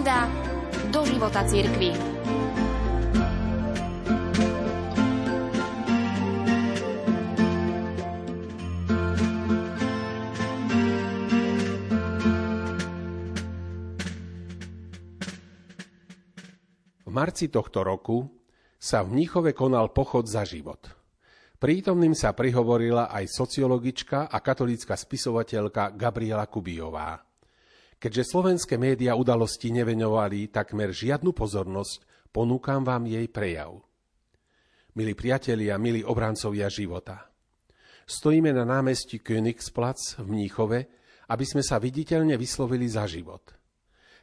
sonda do života cirkvi. V marci tohto roku sa v Mníchove konal pochod za život. Prítomným sa prihovorila aj sociologička a katolícka spisovateľka Gabriela Kubijová. Keďže slovenské média udalosti nevenovali takmer žiadnu pozornosť, ponúkam vám jej prejav. Milí priatelia, milí obrancovia života. Stojíme na námestí Königsplatz v Mníchove, aby sme sa viditeľne vyslovili za život –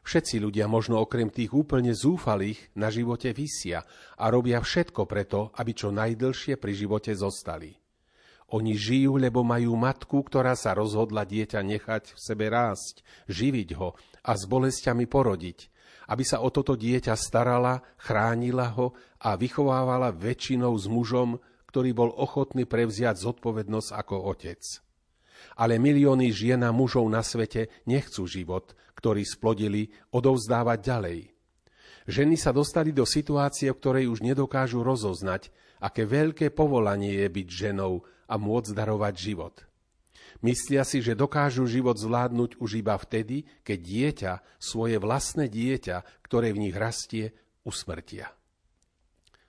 Všetci ľudia, možno okrem tých úplne zúfalých, na živote vysia a robia všetko preto, aby čo najdlšie pri živote zostali. Oni žijú, lebo majú matku, ktorá sa rozhodla dieťa nechať v sebe rásť, živiť ho a s bolestiami porodiť, aby sa o toto dieťa starala, chránila ho a vychovávala väčšinou s mužom, ktorý bol ochotný prevziať zodpovednosť ako otec. Ale milióny žien a mužov na svete nechcú život, ktorí splodili, odovzdávať ďalej. Ženy sa dostali do situácie, v ktorej už nedokážu rozoznať, aké veľké povolanie je byť ženou a môcť darovať život. Myslia si, že dokážu život zvládnuť už iba vtedy, keď dieťa, svoje vlastné dieťa, ktoré v nich rastie, usmrtia.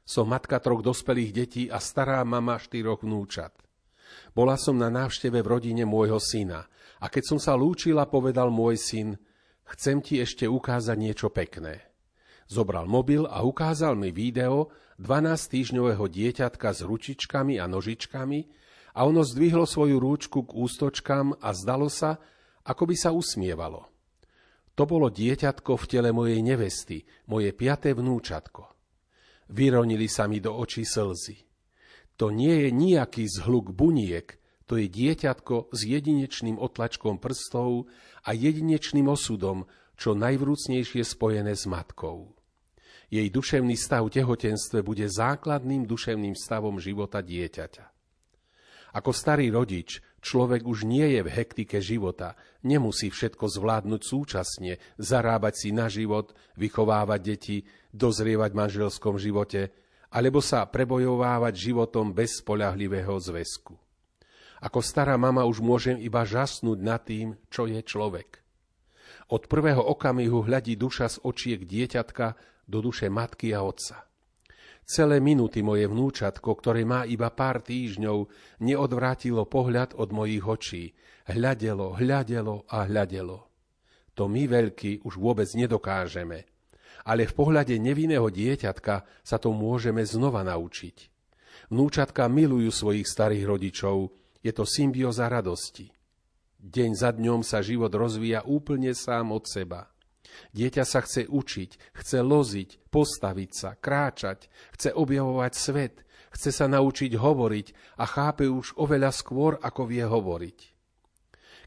Som matka troch dospelých detí a stará mama štyroch vnúčat. Bola som na návšteve v rodine môjho syna a keď som sa lúčila, povedal môj syn – Chcem ti ešte ukázať niečo pekné. Zobral mobil a ukázal mi video 12-týždňového dieťatka s ručičkami a nožičkami a ono zdvihlo svoju rúčku k ústočkám a zdalo sa, ako by sa usmievalo. To bolo dieťatko v tele mojej nevesty, moje piaté vnúčatko. Vyronili sa mi do očí slzy. To nie je nejaký zhluk buniek, to je dieťatko s jedinečným otlačkom prstov a jedinečným osudom, čo najvrúcnejšie spojené s matkou. Jej duševný stav v tehotenstve bude základným duševným stavom života dieťaťa. Ako starý rodič, človek už nie je v hektike života, nemusí všetko zvládnuť súčasne, zarábať si na život, vychovávať deti, dozrievať v manželskom živote, alebo sa prebojovávať životom bez spolahlivého zväzku. Ako stará mama už môžem iba žasnúť nad tým, čo je človek. Od prvého okamihu hľadí duša z očiek dieťatka do duše matky a otca. Celé minúty moje vnúčatko, ktoré má iba pár týždňov, neodvrátilo pohľad od mojich očí. Hľadelo, hľadelo a hľadelo. To my veľký už vôbec nedokážeme. Ale v pohľade nevinného dieťatka sa to môžeme znova naučiť. Vnúčatka milujú svojich starých rodičov, je to symbioza radosti. Deň za dňom sa život rozvíja úplne sám od seba. Dieťa sa chce učiť, chce loziť, postaviť sa, kráčať, chce objavovať svet, chce sa naučiť hovoriť a chápe už oveľa skôr, ako vie hovoriť.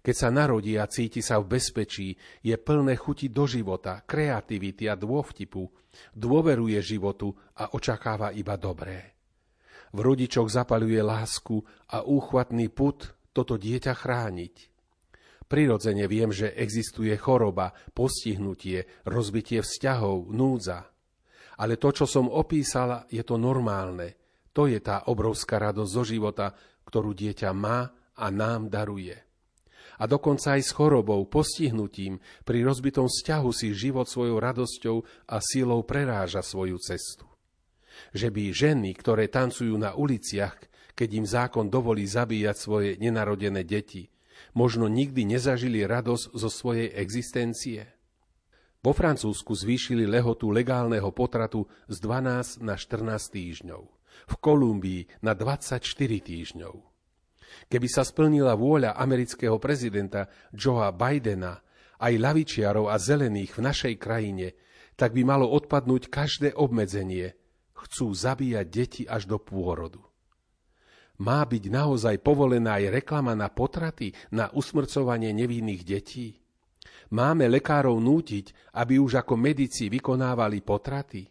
Keď sa narodí a cíti sa v bezpečí, je plné chuti do života, kreativity a dôvtipu, dôveruje životu a očakáva iba dobré v rodičoch zapaluje lásku a úchvatný put toto dieťa chrániť. Prirodzene viem, že existuje choroba, postihnutie, rozbitie vzťahov, núdza. Ale to, čo som opísala, je to normálne. To je tá obrovská radosť zo života, ktorú dieťa má a nám daruje. A dokonca aj s chorobou, postihnutím, pri rozbitom vzťahu si život svojou radosťou a sílou preráža svoju cestu že by ženy, ktoré tancujú na uliciach, keď im zákon dovolí zabíjať svoje nenarodené deti, možno nikdy nezažili radosť zo svojej existencie? Vo Francúzsku zvýšili lehotu legálneho potratu z 12 na 14 týždňov. V Kolumbii na 24 týždňov. Keby sa splnila vôľa amerického prezidenta Joea Bidena, aj lavičiarov a zelených v našej krajine, tak by malo odpadnúť každé obmedzenie, chcú zabíjať deti až do pôrodu. Má byť naozaj povolená aj reklama na potraty, na usmrcovanie nevinných detí? Máme lekárov nútiť, aby už ako medici vykonávali potraty?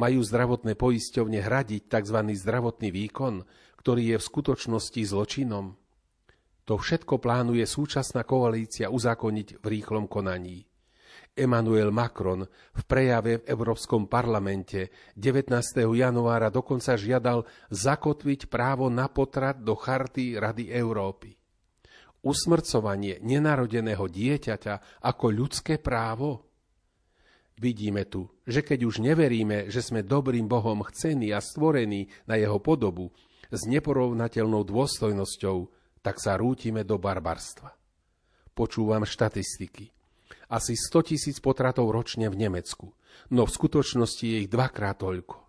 Majú zdravotné poisťovne hradiť tzv. zdravotný výkon, ktorý je v skutočnosti zločinom? To všetko plánuje súčasná koalícia uzákoniť v rýchlom konaní. Emmanuel Macron v prejave v Európskom parlamente 19. januára dokonca žiadal zakotviť právo na potrat do charty Rady Európy. Usmrcovanie nenarodeného dieťaťa ako ľudské právo? Vidíme tu, že keď už neveríme, že sme dobrým Bohom chcení a stvorení na jeho podobu s neporovnateľnou dôstojnosťou, tak sa rútime do barbarstva. Počúvam štatistiky. Asi 100 tisíc potratov ročne v Nemecku, no v skutočnosti je ich dvakrát toľko.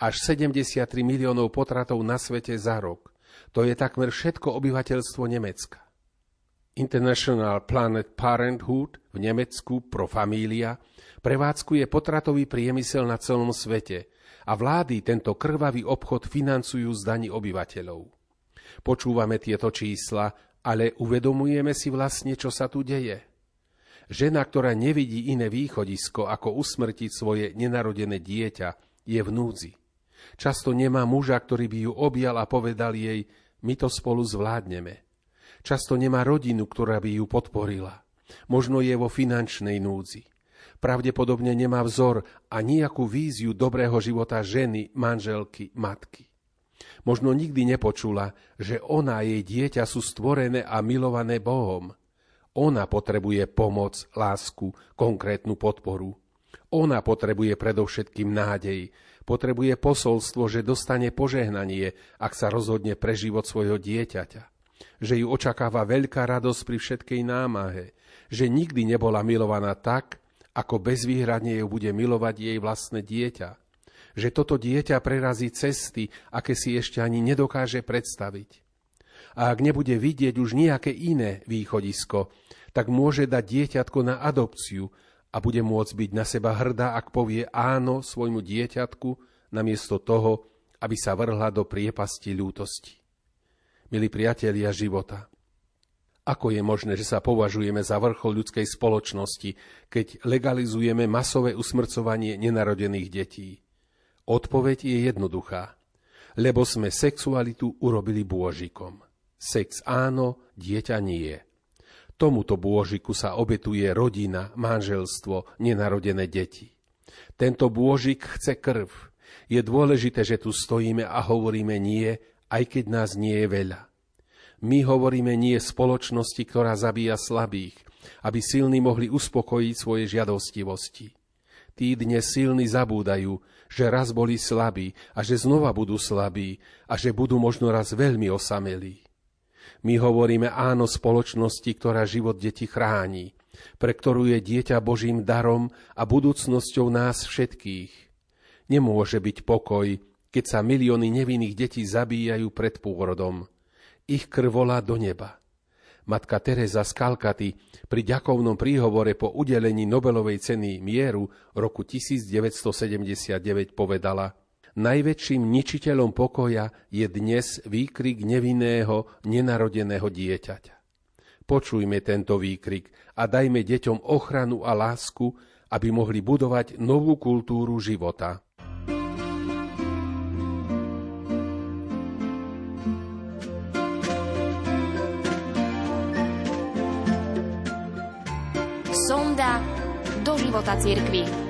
Až 73 miliónov potratov na svete za rok. To je takmer všetko obyvateľstvo Nemecka. International Planet Parenthood v Nemecku Pro Familia prevádzkuje potratový priemysel na celom svete a vlády tento krvavý obchod financujú z daní obyvateľov. Počúvame tieto čísla, ale uvedomujeme si vlastne, čo sa tu deje. Žena, ktorá nevidí iné východisko, ako usmrtiť svoje nenarodené dieťa, je v núdzi. Často nemá muža, ktorý by ju objal a povedal jej, my to spolu zvládneme. Často nemá rodinu, ktorá by ju podporila. Možno je vo finančnej núdzi. Pravdepodobne nemá vzor a nejakú víziu dobrého života ženy, manželky, matky. Možno nikdy nepočula, že ona a jej dieťa sú stvorené a milované Bohom. Ona potrebuje pomoc, lásku, konkrétnu podporu. Ona potrebuje predovšetkým nádej, potrebuje posolstvo, že dostane požehnanie, ak sa rozhodne pre život svojho dieťaťa. Že ju očakáva veľká radosť pri všetkej námahe, že nikdy nebola milovaná tak, ako bezvýhradne ju bude milovať jej vlastné dieťa. Že toto dieťa prerazí cesty, aké si ešte ani nedokáže predstaviť. A ak nebude vidieť už nejaké iné východisko, tak môže dať dieťatko na adopciu a bude môcť byť na seba hrdá, ak povie áno svojmu dieťatku, namiesto toho, aby sa vrhla do priepasti ľútosti. Milí priatelia života, ako je možné, že sa považujeme za vrchol ľudskej spoločnosti, keď legalizujeme masové usmrcovanie nenarodených detí? Odpoveď je jednoduchá. Lebo sme sexualitu urobili bôžikom. Sex áno, dieťa nie. Tomuto bôžiku sa obetuje rodina, manželstvo, nenarodené deti. Tento bôžik chce krv. Je dôležité, že tu stojíme a hovoríme nie, aj keď nás nie je veľa. My hovoríme nie spoločnosti, ktorá zabíja slabých, aby silní mohli uspokojiť svoje žiadostivosti. Tí dnes silní zabúdajú, že raz boli slabí a že znova budú slabí a že budú možno raz veľmi osamelí. My hovoríme áno spoločnosti, ktorá život deti chráni, pre ktorú je dieťa Božím darom a budúcnosťou nás všetkých. Nemôže byť pokoj, keď sa milióny nevinných detí zabíjajú pred pôrodom ich krv volá do neba. Matka Teresa z Kalkaty pri ďakovnom príhovore po udelení Nobelovej ceny mieru roku 1979 povedala Najväčším ničiteľom pokoja je dnes výkrik nevinného, nenarodeného dieťaťa. Počujme tento výkrik a dajme deťom ochranu a lásku, aby mohli budovať novú kultúru života. života cirkvi.